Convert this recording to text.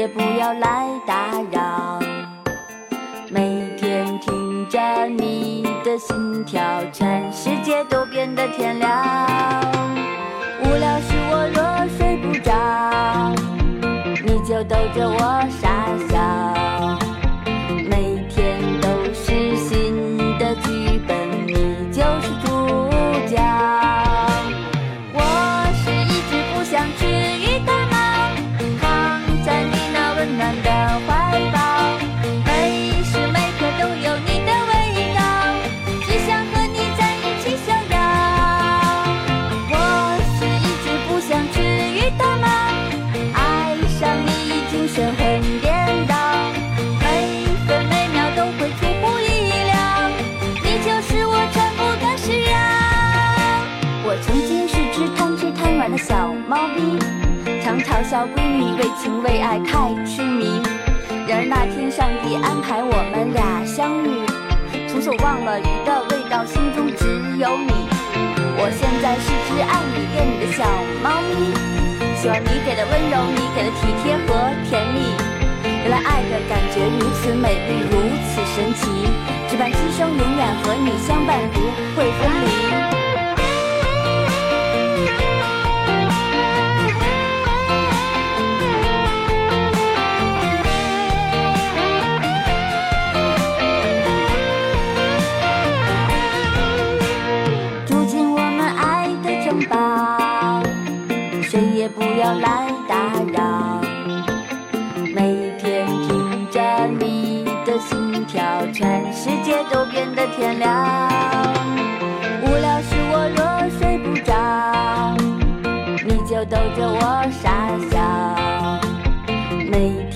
也不要来打扰。每天听着你的心跳，全世界都变得天亮。的怀抱，每时每刻都有你的味道，只想和你在一起逍遥。我是一只不想吃鱼的猫，爱上你已经神魂颠倒，每分每秒都会出乎意料，你就是我全部的需要。我曾经是只贪吃贪玩的小猫咪，常嘲笑闺蜜为情为爱太痴。而那天上帝安排我们俩相遇，从此我忘了鱼的味道，心中只有你。我现在是只爱你恋你的小猫咪，喜欢你给的温柔，你给的体贴和甜蜜。原来爱的感觉如此美丽，如此神奇，只盼今生永远和你相伴，不打扰。每天听着你的心跳，全世界都变得天亮。无聊时我若睡不着，你就逗着我傻笑。每。